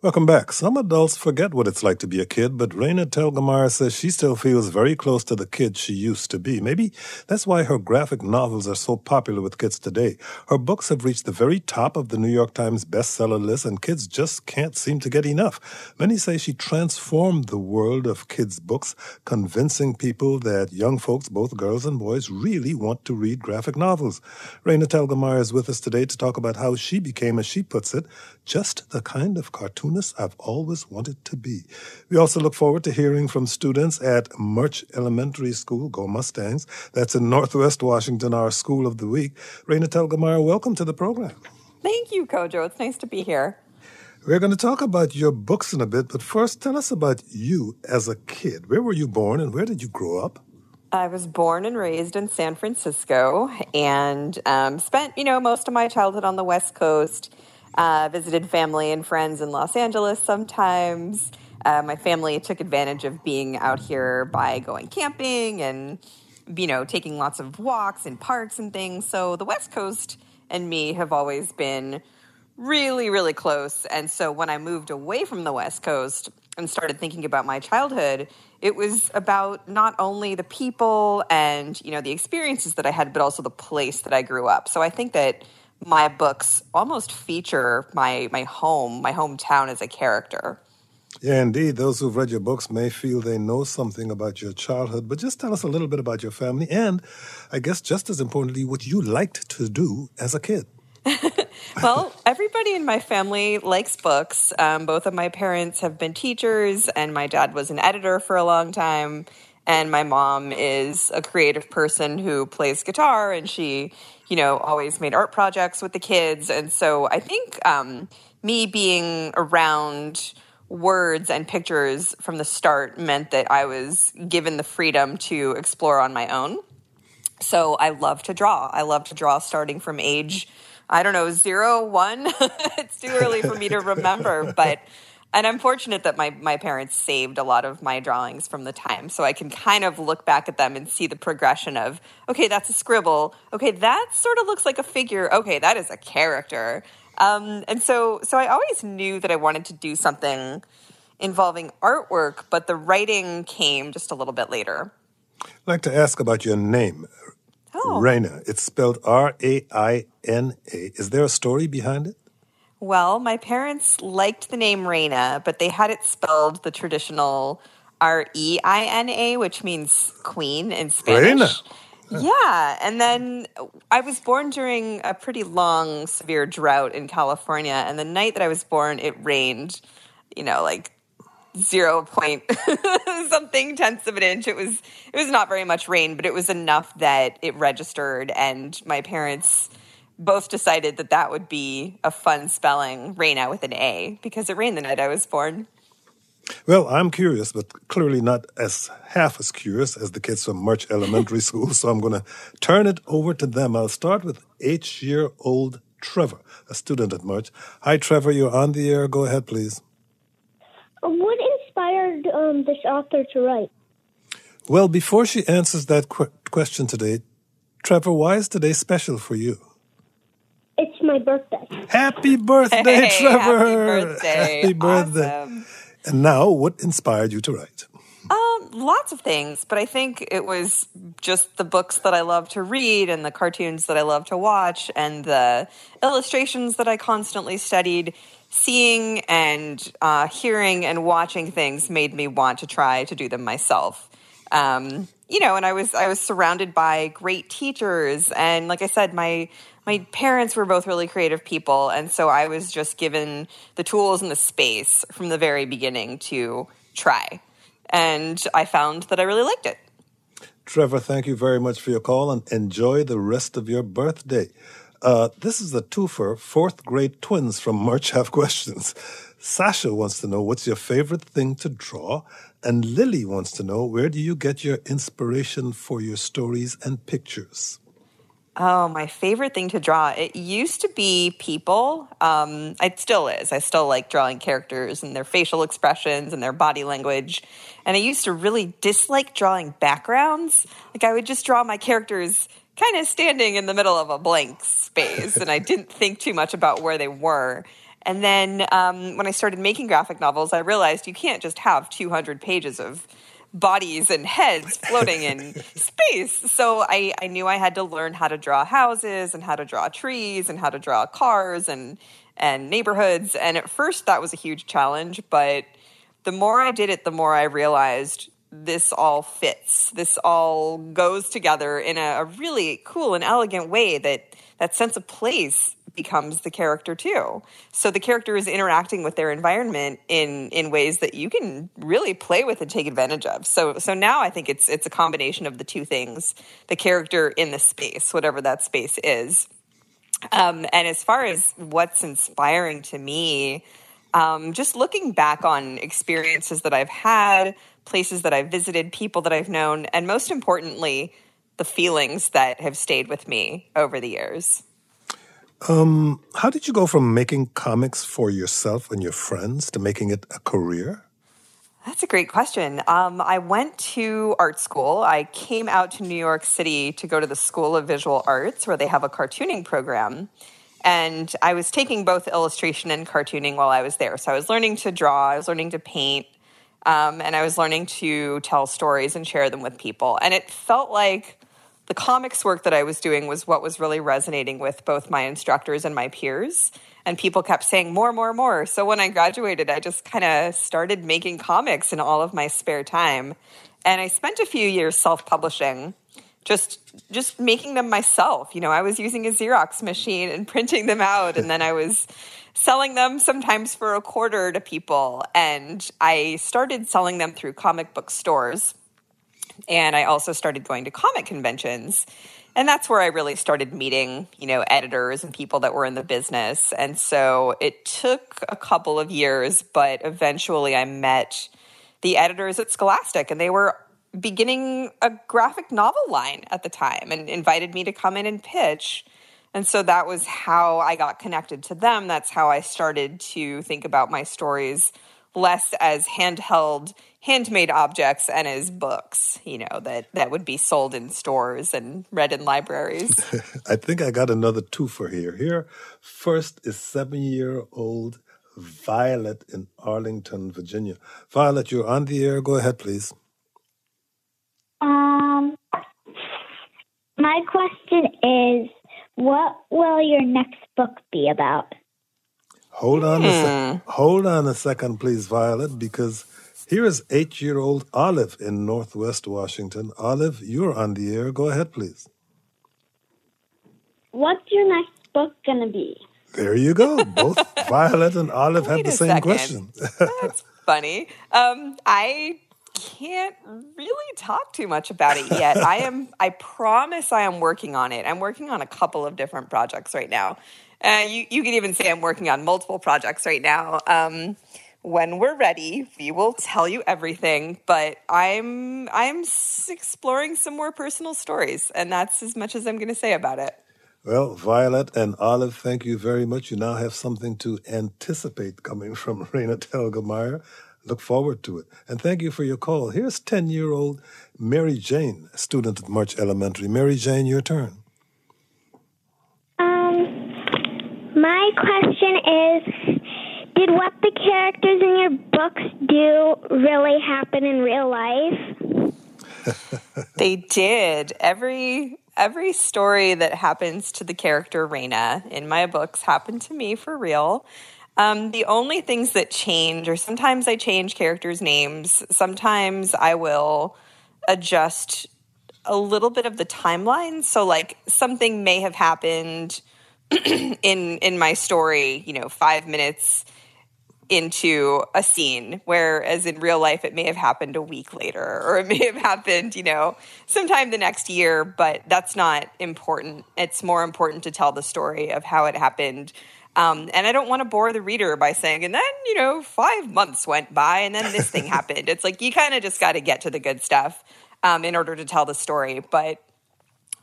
Welcome back. Some adults forget what it's like to be a kid, but Raina Telgemeier says she still feels very close to the kid she used to be. Maybe that's why her graphic novels are so popular with kids today. Her books have reached the very top of the New York Times bestseller list, and kids just can't seem to get enough. Many say she transformed the world of kids' books, convincing people that young folks, both girls and boys, really want to read graphic novels. Raina Telgemeier is with us today to talk about how she became, as she puts it, just the kind of cartoonist I've always wanted to be. We also look forward to hearing from students at Murch Elementary School, Go Mustangs. That's in Northwest Washington, our school of the week. Raina Telgemeier, welcome to the program. Thank you, Kojo. It's nice to be here. We're going to talk about your books in a bit, but first, tell us about you as a kid. Where were you born and where did you grow up? I was born and raised in San Francisco and um, spent, you know, most of my childhood on the West Coast. Uh, visited family and friends in Los Angeles sometimes. Uh, my family took advantage of being out here by going camping and, you know, taking lots of walks in parks and things. So the West Coast and me have always been really, really close. And so when I moved away from the West Coast and started thinking about my childhood, it was about not only the people and, you know, the experiences that I had, but also the place that I grew up. So I think that my books almost feature my my home, my hometown as a character. Yeah, indeed. Those who've read your books may feel they know something about your childhood, but just tell us a little bit about your family and, I guess, just as importantly, what you liked to do as a kid. well, everybody in my family likes books. Um, both of my parents have been teachers, and my dad was an editor for a long time. And my mom is a creative person who plays guitar, and she you know, always made art projects with the kids. And so I think um, me being around words and pictures from the start meant that I was given the freedom to explore on my own. So I love to draw. I love to draw starting from age, I don't know, zero, one. it's too early for me to remember, but and I'm fortunate that my my parents saved a lot of my drawings from the time, so I can kind of look back at them and see the progression of okay, that's a scribble. Okay, that sort of looks like a figure. Okay, that is a character. Um, and so so I always knew that I wanted to do something involving artwork, but the writing came just a little bit later. I'd like to ask about your name. Oh. Raina. It's spelled R A I N A. Is there a story behind it? Well, my parents liked the name Reina, but they had it spelled the traditional R E I N A, which means queen in Spanish. Reina. Yeah. And then I was born during a pretty long, severe drought in California. And the night that I was born, it rained, you know, like zero point something tenths of an inch. It was it was not very much rain, but it was enough that it registered and my parents both decided that that would be a fun spelling, Raina with an A, because it rained the night I was born. Well, I'm curious, but clearly not as half as curious as the kids from Murch Elementary School. So I'm going to turn it over to them. I'll start with eight year old Trevor, a student at Murch. Hi, Trevor. You're on the air. Go ahead, please. What inspired um, this author to write? Well, before she answers that qu- question today, Trevor, why is today special for you? It's my birthday. Happy birthday, hey, Trevor! Happy birthday! Happy birthday! Awesome. And now, what inspired you to write? Um, lots of things, but I think it was just the books that I love to read and the cartoons that I love to watch and the illustrations that I constantly studied. Seeing and uh, hearing and watching things made me want to try to do them myself. Um, you know, and I was I was surrounded by great teachers, and like I said, my my parents were both really creative people, and so I was just given the tools and the space from the very beginning to try. And I found that I really liked it. Trevor, thank you very much for your call and enjoy the rest of your birthday. Uh, this is a twofer. Fourth grade twins from Murch have questions. Sasha wants to know what's your favorite thing to draw, and Lily wants to know where do you get your inspiration for your stories and pictures? Oh, my favorite thing to draw. It used to be people. Um, it still is. I still like drawing characters and their facial expressions and their body language. And I used to really dislike drawing backgrounds. Like I would just draw my characters kind of standing in the middle of a blank space, and I didn't think too much about where they were. And then um, when I started making graphic novels, I realized you can't just have 200 pages of bodies and heads floating in space. So I, I knew I had to learn how to draw houses and how to draw trees and how to draw cars and and neighborhoods. And at first that was a huge challenge, but the more I did it, the more I realized this all fits. This all goes together in a, a really cool and elegant way that that sense of place becomes the character too. So the character is interacting with their environment in in ways that you can really play with and take advantage of. So so now I think it's it's a combination of the two things: the character in the space, whatever that space is. Um, and as far as what's inspiring to me, um, just looking back on experiences that I've had, places that I've visited, people that I've known, and most importantly, the feelings that have stayed with me over the years. Um, how did you go from making comics for yourself and your friends to making it a career? That's a great question. Um, I went to art school. I came out to New York City to go to the School of Visual Arts, where they have a cartooning program. And I was taking both illustration and cartooning while I was there. So I was learning to draw, I was learning to paint, um, and I was learning to tell stories and share them with people. And it felt like the comics work that I was doing was what was really resonating with both my instructors and my peers. And people kept saying more, more, more. So when I graduated, I just kind of started making comics in all of my spare time. And I spent a few years self publishing just just making them myself. You know, I was using a Xerox machine and printing them out, and then I was selling them sometimes for a quarter to people. And I started selling them through comic book stores. And I also started going to comic conventions. And that's where I really started meeting, you know, editors and people that were in the business. And so it took a couple of years, but eventually I met the editors at Scholastic and they were beginning a graphic novel line at the time and invited me to come in and pitch. And so that was how I got connected to them. That's how I started to think about my stories less as handheld, handmade objects and as books, you know, that, that would be sold in stores and read in libraries. I think I got another two for here. Here, first is seven year old Violet in Arlington, Virginia. Violet, you're on the air. Go ahead, please. Um, my question is, what will your next book be about? Hold on a sec- hold on a second, please, Violet, because here is eight-year-old Olive in Northwest Washington. Olive, you're on the air. Go ahead, please. What's your next book going to be? There you go. Both Violet and Olive have the same second. question. That's funny. Um, I can't really talk too much about it yet. I am. I promise I am working on it. I'm working on a couple of different projects right now. Uh, you you could even say I'm working on multiple projects right now. Um, when we're ready, we will tell you everything. But I'm I'm exploring some more personal stories, and that's as much as I'm going to say about it. Well, Violet and Olive, thank you very much. You now have something to anticipate coming from Raina Telgemeier. Look forward to it. And thank you for your call. Here's 10 year old Mary Jane, a student at Murch Elementary. Mary Jane, your turn. Um, my question is, did what the characters in your books do really happen in real life? They did. Every every story that happens to the character Raina in my books happened to me for real. Um, the only things that change, or sometimes I change characters' names, sometimes I will adjust a little bit of the timeline. So, like, something may have happened in in my story, you know, five minutes into a scene, whereas in real life it may have happened a week later, or it may have happened, you know, sometime the next year. But that's not important. It's more important to tell the story of how it happened. Um, and I don't want to bore the reader by saying, and then, you know, five months went by and then this thing happened. It's like you kind of just got to get to the good stuff um, in order to tell the story. But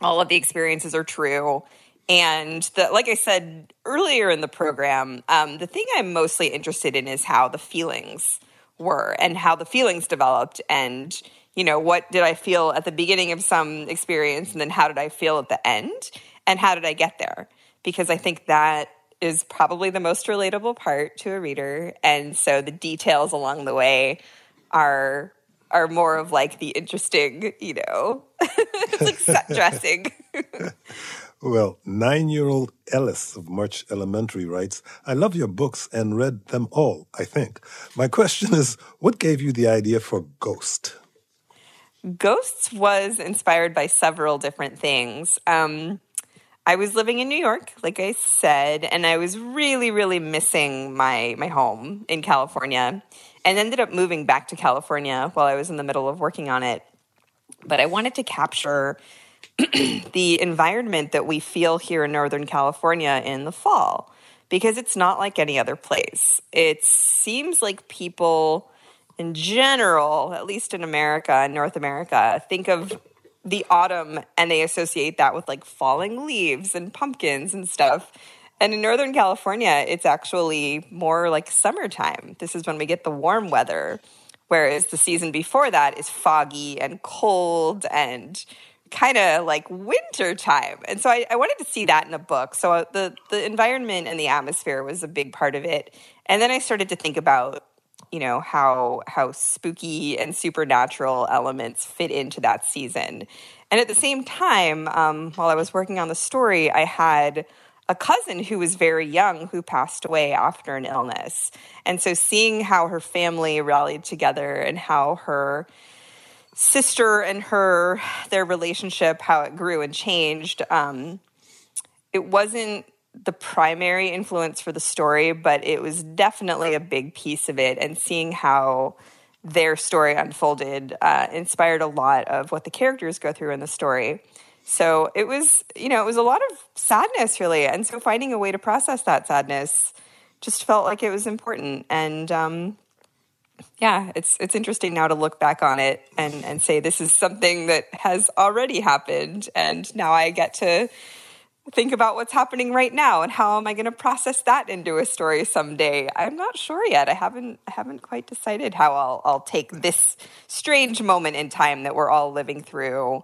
all of the experiences are true. And the, like I said earlier in the program, um, the thing I'm mostly interested in is how the feelings were and how the feelings developed. And, you know, what did I feel at the beginning of some experience? And then how did I feel at the end? And how did I get there? Because I think that is probably the most relatable part to a reader. And so the details along the way are are more of like the interesting, you know, it's like set dressing. well, nine year old Ellis of Murch Elementary writes, I love your books and read them all, I think. My question is, what gave you the idea for Ghost? Ghosts was inspired by several different things. Um, I was living in New York, like I said, and I was really, really missing my my home in California, and ended up moving back to California while I was in the middle of working on it. But I wanted to capture the environment that we feel here in Northern California in the fall because it's not like any other place. It seems like people in general, at least in America and North America, think of the autumn and they associate that with like falling leaves and pumpkins and stuff. And in Northern California, it's actually more like summertime. This is when we get the warm weather, whereas the season before that is foggy and cold and kind of like winter time. And so I, I, wanted to see that in a book. So uh, the the environment and the atmosphere was a big part of it. And then I started to think about you know how how spooky and supernatural elements fit into that season and at the same time um, while i was working on the story i had a cousin who was very young who passed away after an illness and so seeing how her family rallied together and how her sister and her their relationship how it grew and changed um, it wasn't the primary influence for the story, but it was definitely a big piece of it. And seeing how their story unfolded uh, inspired a lot of what the characters go through in the story. So it was, you know, it was a lot of sadness, really. And so finding a way to process that sadness just felt like it was important. And um, yeah, it's it's interesting now to look back on it and and say this is something that has already happened, and now I get to think about what's happening right now and how am I going to process that into a story someday. I'm not sure yet. I haven't I haven't quite decided how I'll I'll take this strange moment in time that we're all living through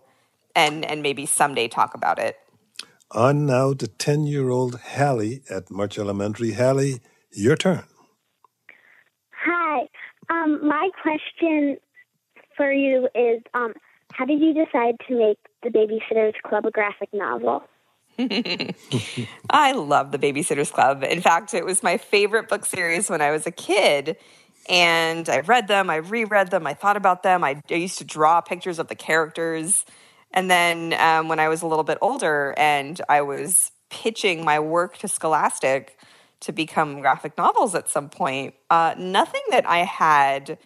and and maybe someday talk about it. On now to 10-year-old Hallie at Murch Elementary. Hallie, your turn. Hi. Um, my question for you is um, how did you decide to make the Babysitters Club a graphic novel? I love the Babysitters Club. In fact, it was my favorite book series when I was a kid. And I read them, I reread them, I thought about them. I, I used to draw pictures of the characters. And then um, when I was a little bit older and I was pitching my work to Scholastic to become graphic novels at some point, uh, nothing that I had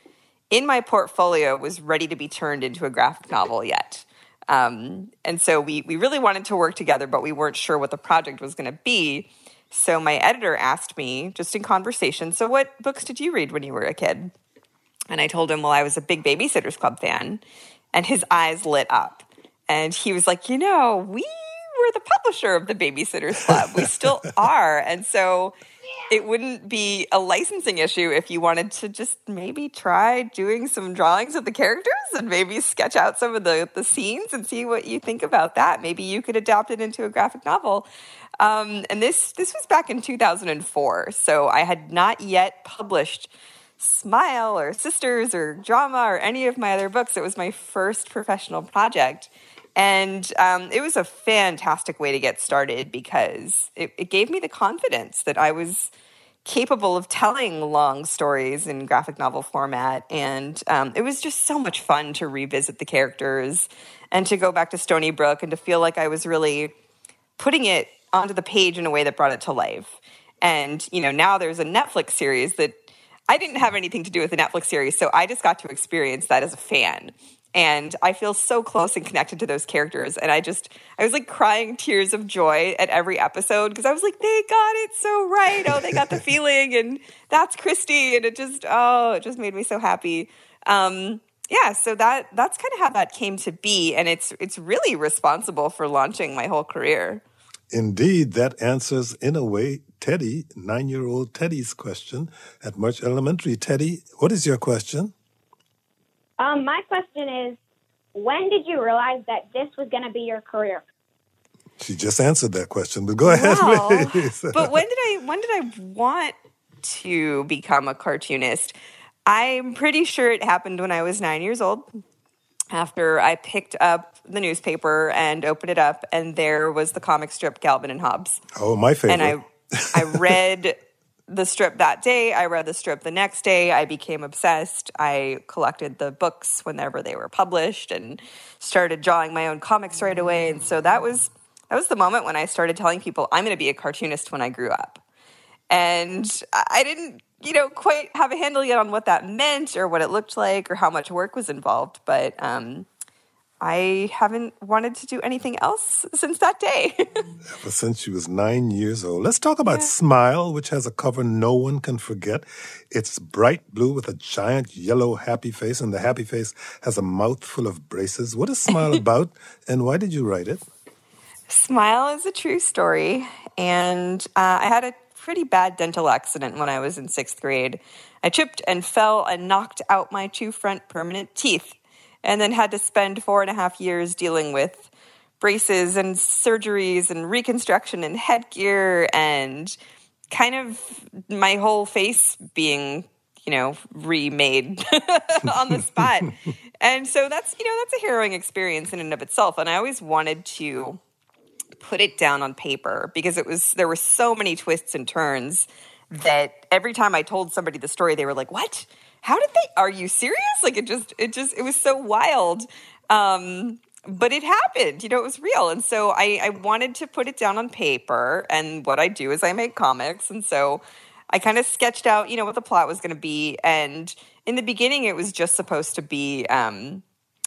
in my portfolio was ready to be turned into a graphic novel yet. Um, and so we, we really wanted to work together, but we weren't sure what the project was going to be. So my editor asked me, just in conversation, so what books did you read when you were a kid? And I told him, well, I was a big Babysitters Club fan. And his eyes lit up. And he was like, you know, we were the publisher of the Babysitters Club. We still are. And so it wouldn't be a licensing issue if you wanted to just maybe try doing some drawings of the characters and maybe sketch out some of the, the scenes and see what you think about that. Maybe you could adapt it into a graphic novel. Um, and this this was back in 2004, so I had not yet published Smile or Sisters or Drama or any of my other books. It was my first professional project. And um, it was a fantastic way to get started because it, it gave me the confidence that I was capable of telling long stories in graphic novel format. And um, it was just so much fun to revisit the characters and to go back to Stoneybrook and to feel like I was really putting it onto the page in a way that brought it to life. And, you know, now there's a Netflix series that I didn't have anything to do with the Netflix series, so I just got to experience that as a fan and I feel so close and connected to those characters. And I just, I was like crying tears of joy at every episode because I was like, they got it so right. Oh, they got the feeling, and that's Kristy, and it just, oh, it just made me so happy. Um, yeah, so that that's kind of how that came to be, and it's it's really responsible for launching my whole career. Indeed, that answers in a way Teddy, nine-year-old Teddy's question at Murch Elementary. Teddy, what is your question? Um, my question is, when did you realize that this was going to be your career? She just answered that question, but go ahead, Wow. but when did I when did I want to become a cartoonist? I'm pretty sure it happened when I was nine years old. After I picked up the newspaper and opened it up, and there was the comic strip Calvin and Hobbes. oh, my favorite. And I I read the strip that day. I read the strip the next day. I became obsessed. I collected the books whenever they were published and started drawing my own comics right away. And so that was that was the moment when I started telling people I'm going to be a cartoonist when I grew up. And I didn't, you know, quite have a handle yet on what that meant or what it looked like or how much work was involved. But um, I haven't wanted to do anything else since that day. Ever since she was nine years old. Let's talk about Smile, which has a cover no one can forget. It's bright blue with a giant yellow happy face, and the happy face has a mouthful of braces. What is Smile about, and why did you write it? Smile is a true story. And uh, I had a pretty bad dental accident when I was in sixth grade. I tripped and fell and knocked out my two front permanent teeth, and then had to spend four and a half years dealing with braces and surgeries and reconstruction and headgear and kind of my whole face being you know remade on the spot and so that's you know that's a harrowing experience in and of itself and i always wanted to put it down on paper because it was there were so many twists and turns that every time I told somebody the story, they were like, "What? How did they? Are you serious?" Like it just it just it was so wild. Um, but it happened, you know, it was real. And so I, I wanted to put it down on paper. And what I do is I make comics. And so I kind of sketched out, you know, what the plot was going to be. And in the beginning, it was just supposed to be um,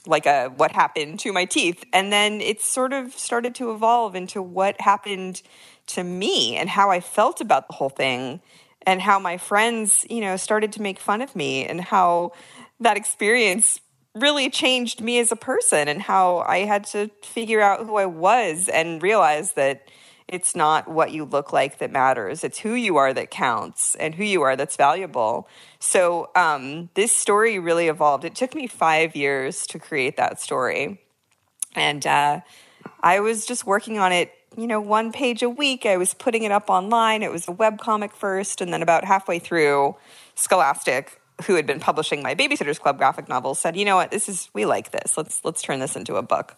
like a what happened to my teeth and then it sort of started to evolve into what happened to me and how i felt about the whole thing and how my friends you know started to make fun of me and how that experience really changed me as a person and how i had to figure out who i was and realize that it's not what you look like that matters. It's who you are that counts and who you are that's valuable. So um, this story really evolved. It took me five years to create that story. And uh, I was just working on it, you know, one page a week. I was putting it up online. It was a web comic first. And then about halfway through, Scholastic, who had been publishing my Babysitters Club graphic novels, said, you know what, this is, we like this. Let's, let's turn this into a book.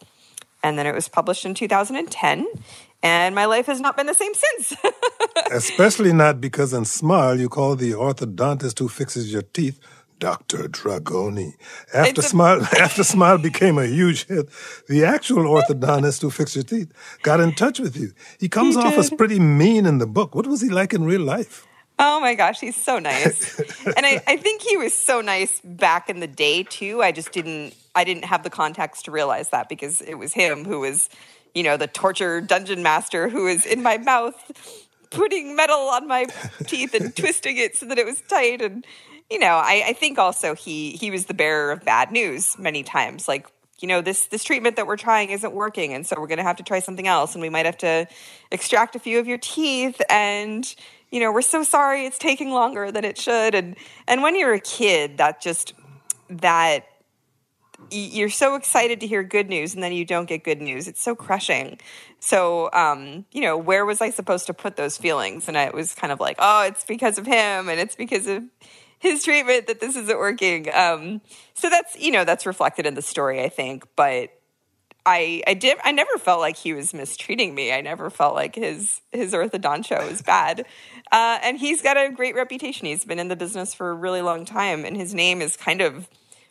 And then it was published in 2010 and my life has not been the same since. Especially not because in Smile you call the orthodontist who fixes your teeth Dr. Dragoni. After Smile after Smile became a huge hit, the actual orthodontist who fixed your teeth got in touch with you. He comes He off as pretty mean in the book. What was he like in real life? oh my gosh, he's so nice. and I, I think he was so nice back in the day too. I just didn't I didn't have the context to realize that because it was him who was, you know, the torture dungeon master who was in my mouth putting metal on my teeth and twisting it so that it was tight and you know I, I think also he he was the bearer of bad news many times. Like you know this this treatment that we're trying isn't working and so we're going to have to try something else and we might have to extract a few of your teeth and you know we're so sorry it's taking longer than it should. And and when you're a kid that just that you're so excited to hear good news and then you don't get good news. It's so crushing. So um, you know where was i supposed to put those feelings? And I was kind of like oh it's because of him and it's because of his treatment that this isn't working um, so that's you know that's reflected in the story i think but I I did I never felt like he was mistreating me. I never felt like his his orthodontia was bad. Uh, and he's got a great reputation. He's been in the business for a really long time, and his name is kind of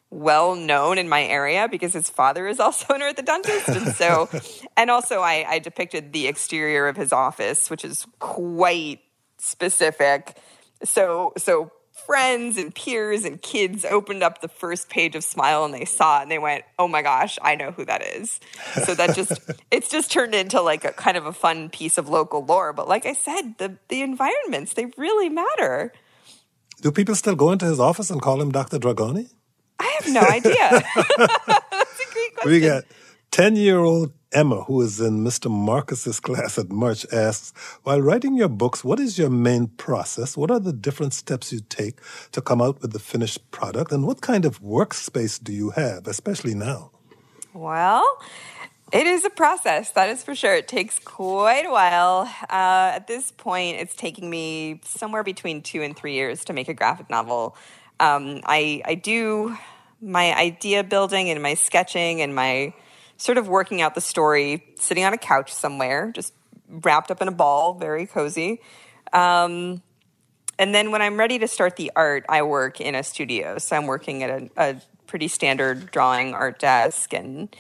well known in my area because his father is also an orthodontist, and so and also I, I depicted the exterior of his office, which is quite specific. So so friends and peers and kids opened up the first page of Smile and they saw it and they went, "Oh my gosh, I know who that is." So that just it's just turned into like a kind of a fun piece of local lore. But like I said, the the environments they really matter. Do people still go into his office and call him Dr. Dragoni? I have no idea. That's a great question. We got 10 year old Emma, who is in Mr. Marcus's class at Murch, asks While writing your books, what is your main process? What are the different steps you take to come out with the finished product? And what kind of workspace do you have, especially now? Well, It is a process, that is for sure. It takes quite a while. Uh, at this point, it's taking me somewhere between two and three years to make a graphic novel. Um, I, I do my idea building and my sketching and my sort of working out the story sitting on a couch somewhere, just wrapped up in a ball, very cozy. Um, and then when I'm ready to start the art, I work in a studio. So I'm working at a, a pretty standard drawing art desk and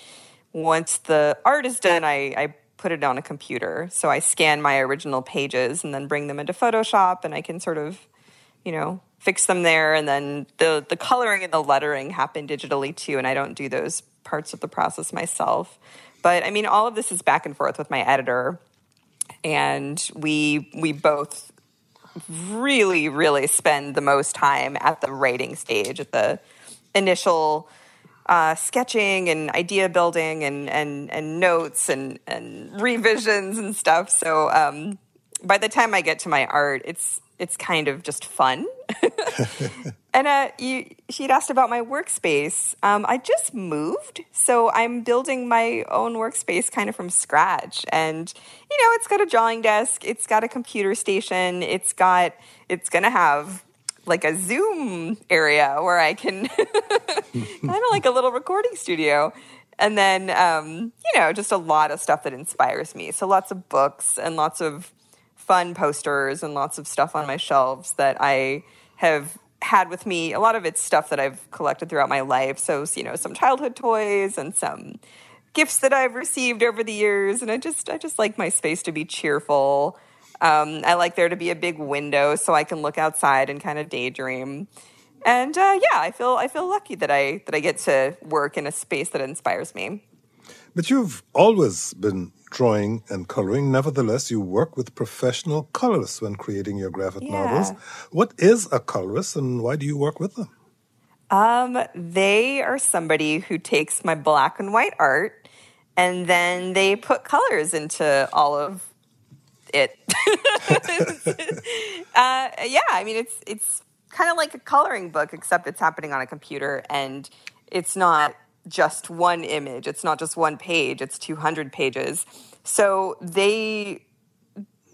once the art is done, I, I put it on a computer. So I scan my original pages and then bring them into Photoshop, and I can sort of, you know, fix them there. And then the the coloring and the lettering happen digitally too, and I don't do those parts of the process myself. But I mean, all of this is back and forth with my editor, and we we both really really spend the most time at the writing stage at the initial uh, sketching and idea building and and and notes and and revisions and stuff. So um, by the time I get to my art, it's it's kind of just fun. and uh, you, she'd asked about my workspace. Um, I just moved, so I'm building my own workspace kind of from scratch. And you know, it's got a drawing desk, it's got a computer station, it's got it's gonna have like a Zoom area where I can kind of like a little recording studio. And then, um, you know, just a lot of stuff that inspires me. So lots of books and lots of fun posters and lots of stuff on my shelves that I have had with me. A lot of it's stuff that I've collected throughout my life. So, you know, some childhood toys and some gifts that I've received over the years. And I just, I just like my space to be cheerful um, I like there to be a big window so I can look outside and kind of daydream. And uh, yeah, I feel I feel lucky that I that I get to work in a space that inspires me. But you've always been drawing and coloring. Nevertheless, you work with professional colorists when creating your graphic yeah. novels. What is a colorist, and why do you work with them? Um, they are somebody who takes my black and white art and then they put colors into all of it. uh, yeah, I mean it's it's kind of like a coloring book, except it's happening on a computer, and it's not just one image. It's not just one page. It's two hundred pages. So they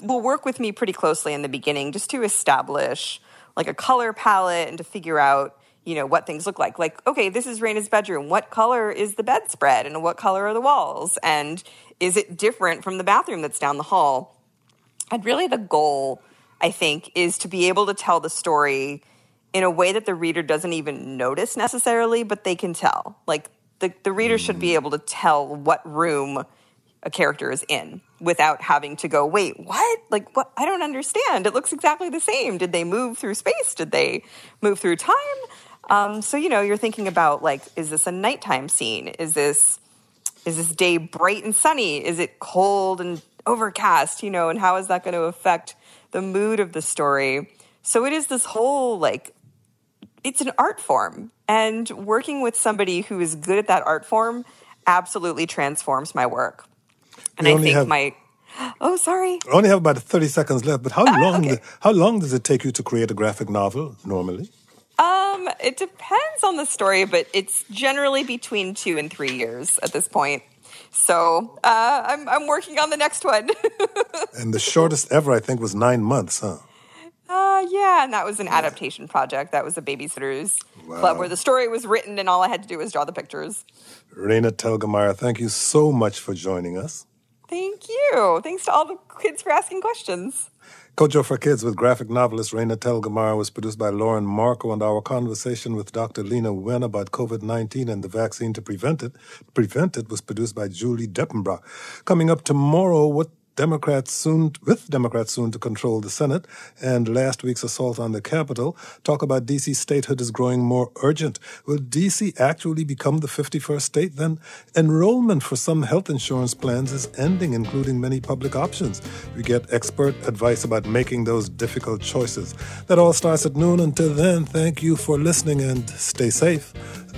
will work with me pretty closely in the beginning, just to establish like a color palette and to figure out you know what things look like like okay this is Raina's bedroom what color is the bedspread and what color are the walls and is it different from the bathroom that's down the hall and really, the goal, I think, is to be able to tell the story in a way that the reader doesn't even notice necessarily, but they can tell. Like, the, the reader should be able to tell what room a character is in without having to go, wait, what? Like, what? I don't understand. It looks exactly the same. Did they move through space? Did they move through time? Um, so, you know, you're thinking about, like, is this a nighttime scene? Is this. Is this day bright and sunny? Is it cold and overcast, you know, and how is that going to affect the mood of the story? So it is this whole like it's an art form and working with somebody who is good at that art form absolutely transforms my work. And I think have, my Oh, sorry. I only have about 30 seconds left, but how oh, long okay. how long does it take you to create a graphic novel normally? Um, it depends on the story, but it's generally between 2 and 3 years at this point. So uh, I'm I'm working on the next one. and the shortest ever, I think, was nine months, huh? Uh, yeah, and that was an adaptation project. That was a babysitter's wow. club where the story was written and all I had to do was draw the pictures. Raina Telgemeier, thank you so much for joining us. Thank you. Thanks to all the kids for asking questions. Kojo for Kids with graphic novelist Raina Telgemeier was produced by Lauren Markoe, and our conversation with Dr. Leana Wen about COVID 19 and the vaccine to prevent it, prevent it was produced by Julie Depenbrock. Coming up tomorrow, what Democrats soon, with Democrats soon to control the Senate, and last week's assault on the Capitol, talk about D.C. statehood is growing more urgent. Will D.C. actually become the 51st state? Then enrollment for some health insurance plans is ending, including many public options. We get expert advice about making those difficult choices. That all starts at noon. Until then, thank you for listening and stay safe.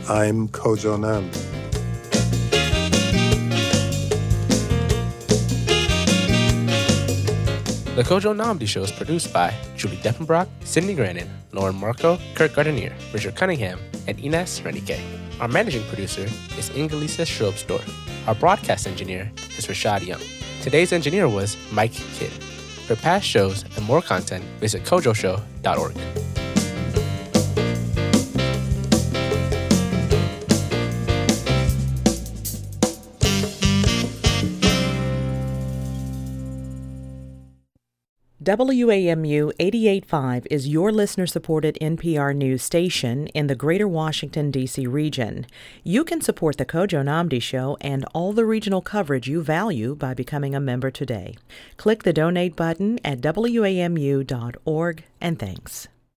I'm Kojo Nam. The Kojo Nnamdi Show is produced by Julie Depenbrock, Cydney Grannan, Lauren Markoe, Kurt Gardinier, Richard Cunningham, and Ines Renique. Our managing producer is Ingalisa Schrobsdorff. Our broadcast engineer is Rashad Young. Today's engineer was Mike Kidd. For past shows and more content, visit kojoshow.org. WAMU 885 is your listener supported NPR news station in the greater Washington, D.C. region. You can support the Kojo Nnamdi Show and all the regional coverage you value by becoming a member today. Click the donate button at WAMU.org and thanks.